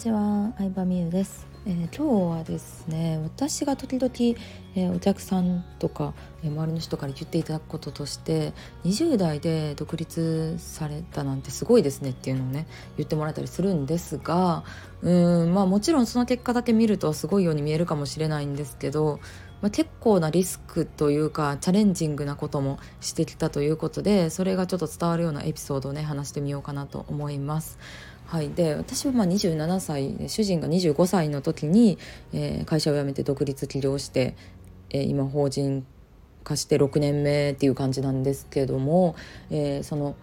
ちは、相葉美優です、えー、今日はですね私が時々、えー、お客さんとか、えー、周りの人から言っていただくこととして20代で独立されたなんてすごいですねっていうのをね言ってもらえたりするんですがうんまあもちろんその結果だけ見るとすごいように見えるかもしれないんですけど、まあ、結構なリスクというかチャレンジングなこともしてきたということでそれがちょっと伝わるようなエピソードをね話してみようかなと思います。はい、で私はまあ27歳主人が25歳の時に、えー、会社を辞めて独立起業して、えー、今法人化して6年目っていう感じなんですけども、えー、その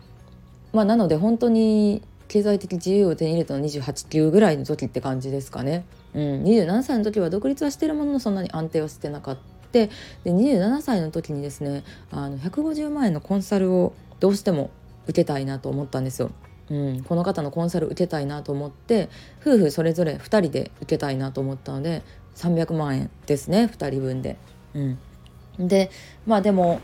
まあなので本当に経済的自由を手に入れたのは28級ぐらいの時って感じですかね。うん、27歳の時は独立はしてるもののそんなに安定はしてなかったで27歳の時にですねあの150万円のコンサルをどうしても受けたいなと思ったんですよ。うん、この方のコンサル受けたいなと思って夫婦それぞれ2人で受けたいなと思ったので300万円ですね2人分で。うん、でまあでも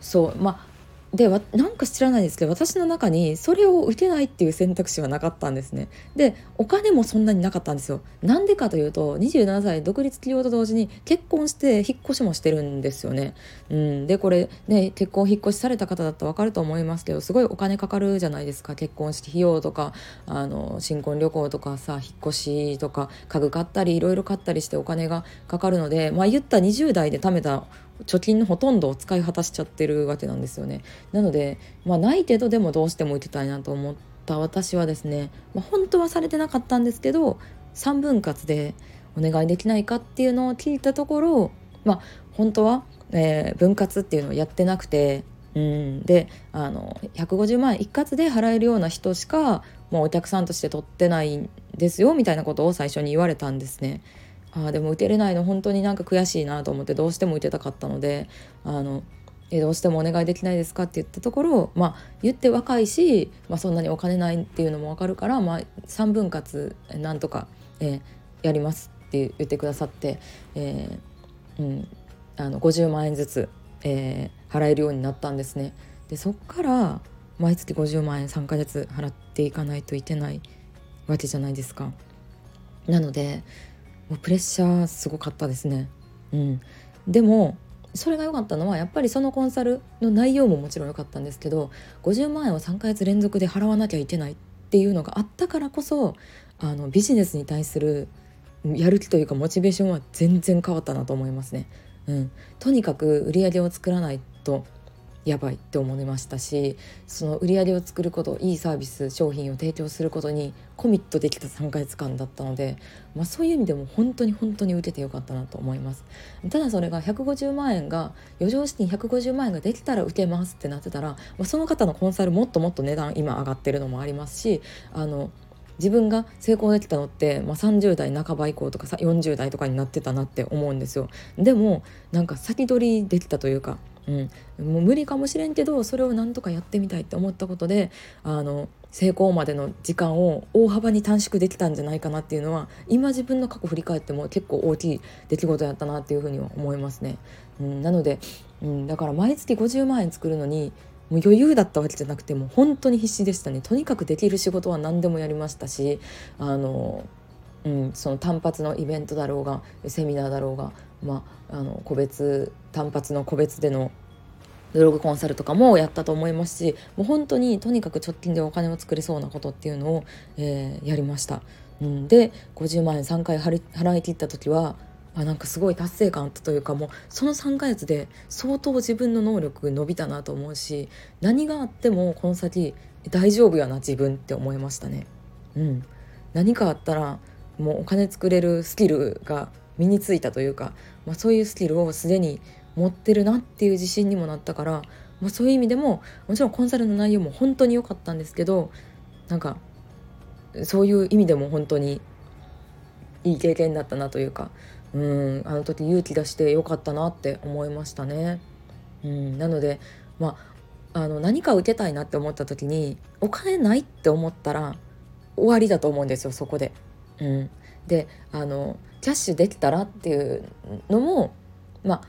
そうまあでなんか知らないですけど私の中にそれを打てないっていう選択肢はなかったんですね。でお金もそんなになかったんですよ。なんでかというと27歳独立起業と同時に結婚して引っ越しもしてるんですよね、うん、でこれね結婚引っ越しされた方だったら分かると思いますけどすごいお金かかるじゃないですか。結婚式費用とかあの新婚旅行とかさ引っ越しとか家具買ったりいろいろ買ったりしてお金がかかるのでまあ言った20代で貯めた貯金のほとんどを使い果たしちゃってるわけなんですよね。なので、まあ、ないけどでもどうしても受けたいなと思った私はですね、まあ、本当はされてなかったんですけど3分割でお願いできないかっていうのを聞いたところ、まあ、本当は、えー、分割っていうのをやってなくてうんであの150万円一括で払えるような人しかもうお客さんとして取ってないんですよみたいなことを最初に言われたんですね。あでも打てれないの本当になんか悔しいなと思ってどうしても打てたかったのであのえどうしてもお願いできないですかって言ったところまあ言って若いし、まあ、そんなにお金ないっていうのも分かるから、まあ、3分割なんとか、えー、やりますって言ってくださって、えーうん、あの50万円ずつ、えー、払えるようになったんですね。でそっから毎月50万円3ヶ月払っていかないといけないわけじゃないですか。なのでもうプレッシャーすごかったですね。うん、でもそれが良かったのはやっぱりそのコンサルの内容ももちろん良かったんですけど50万円を3ヶ月連続で払わなきゃいけないっていうのがあったからこそあのビジネスに対するやる気というかモチベーションは全然変わったなと思いますね。うん、とにかく売り上げを作らないとやばいって思いましたしその売り上げを作ることいいサービス商品を提供することにコミットできた3ヶ月間だったので、まあ、そういう意味でも本当に本当に打ててよかったなと思います。ただそれが150万円が余剰資金150万円ができたら受けますってなってたら、まあ、その方のコンサルもっともっと値段今上がってるのもありますしあの自分が成功できたのって、まあ、30代半ば以降とか40代とかになってたなって思うんですよ。でもなんか先取りできたというかうん、もう無理かもしれんけどそれをなんとかやってみたいって思ったことであの成功までの時間を大幅に短縮できたんじゃないかなっていうのは今自分の過去振り返っても結構大きい出来事やったなっていうふうには思いますね。うん、なので、うん、だから毎月50万円作るのにもう余裕だったわけじゃなくてもう本当に必死でしたね。とにかくできる仕事は何でもやりましたしあのうん、その単発のイベントだろうがセミナーだろうが、まあ、あの個別単発の個別でのブログコンサルとかもやったと思いますしもう本当にとにかく直近でお金を作れそうなことっていうのを、えー、やりました。うん、で50万円3回払い切った時はあなんかすごい達成感あったというかもうその3ヶ月で相当自分の能力伸びたなと思うし何があってもこの先大丈夫やな自分って思いましたね。うん、何かあったらもうお金作れるスキルが身についたというか、まあ、そういうスキルをすでに持ってるなっていう自信にもなったから、まあ、そういう意味でももちろんコンサルの内容も本当に良かったんですけどなんかそういう意味でも本当にいい経験だったなというかうんあの時勇気出してよかったなって思いましたね。うんなのでまああの何か受けたいなって思った時にお金ないって思ったら終わりだと思うんですよそこで。うん、であのキャッシュできたらっていうのもまあ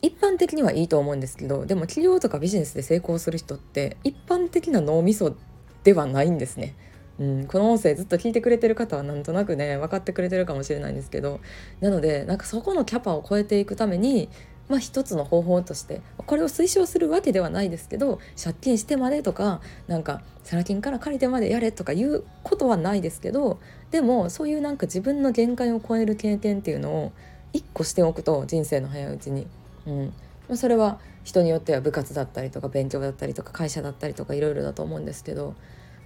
一般的にはいいと思うんですけどでも企業とかビジネスで成功する人って一般的な脳みそではないんですね。うん、この音声ずっと聞いてくれてる方はなんとなくね分かってくれてるかもしれないんですけど。なのでなんかそこのキャパを超えていくためにまあ、一つの方法としてこれを推奨するわけではないですけど借金してまでとかなんかサラ金から借りてまでやれとかいうことはないですけどでもそういうなんか自分の限界を超える経験っていうのを一個しておくと人生の早いうちに、うん、それは人によっては部活だったりとか勉強だったりとか会社だったりとかいろいろだと思うんですけど、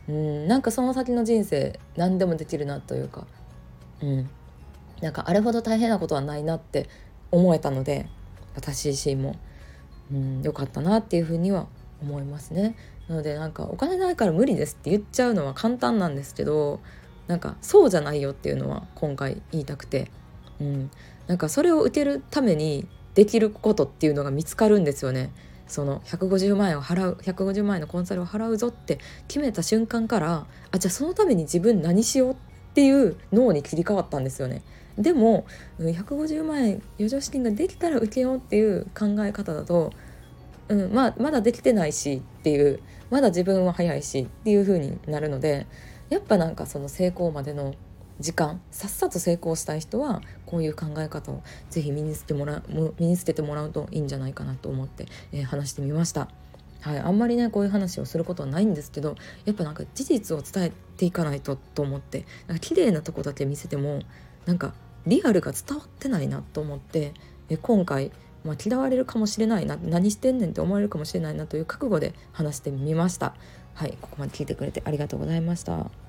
うん、なんかその先の人生何でもできるなというか、うん、なんかあれほど大変なことはないなって思えたので私自身も、うん、良かったなっていうふうには思いますね。なのでなんかお金ないから無理ですって言っちゃうのは簡単なんですけどなんかそうじゃないよっていうのは今回言いたくて、うん、なんかそれを受けるためにできることっていうのが見つかるんですよね。その150万円を払う150万円のコンサルを払うぞって決めた瞬間からあじゃあそのために自分何しようっていう脳に切り替わったんですよね。でも150万円余剰資金ができたら受けようっていう考え方だと、うんまあ、まだできてないしっていうまだ自分は早いしっていう風になるのでやっぱなんかその成功までの時間さっさと成功したい人はこういう考え方をぜひ身につけもら身につけてもらうといいんじゃないかなと思って、えー、話してみました。はい、あんまりねこういう話をすることはないんですけどやっぱなんか事実を伝えていかないとと思ってなんか綺麗なとこだけ見せてもなんかリアルが伝わってないなと思ってえ今回、まあ、嫌われるかもしれないな何してんねんって思われるかもしれないなという覚悟で話してみました。はい、ここまで聞いてくれてありがとうございました。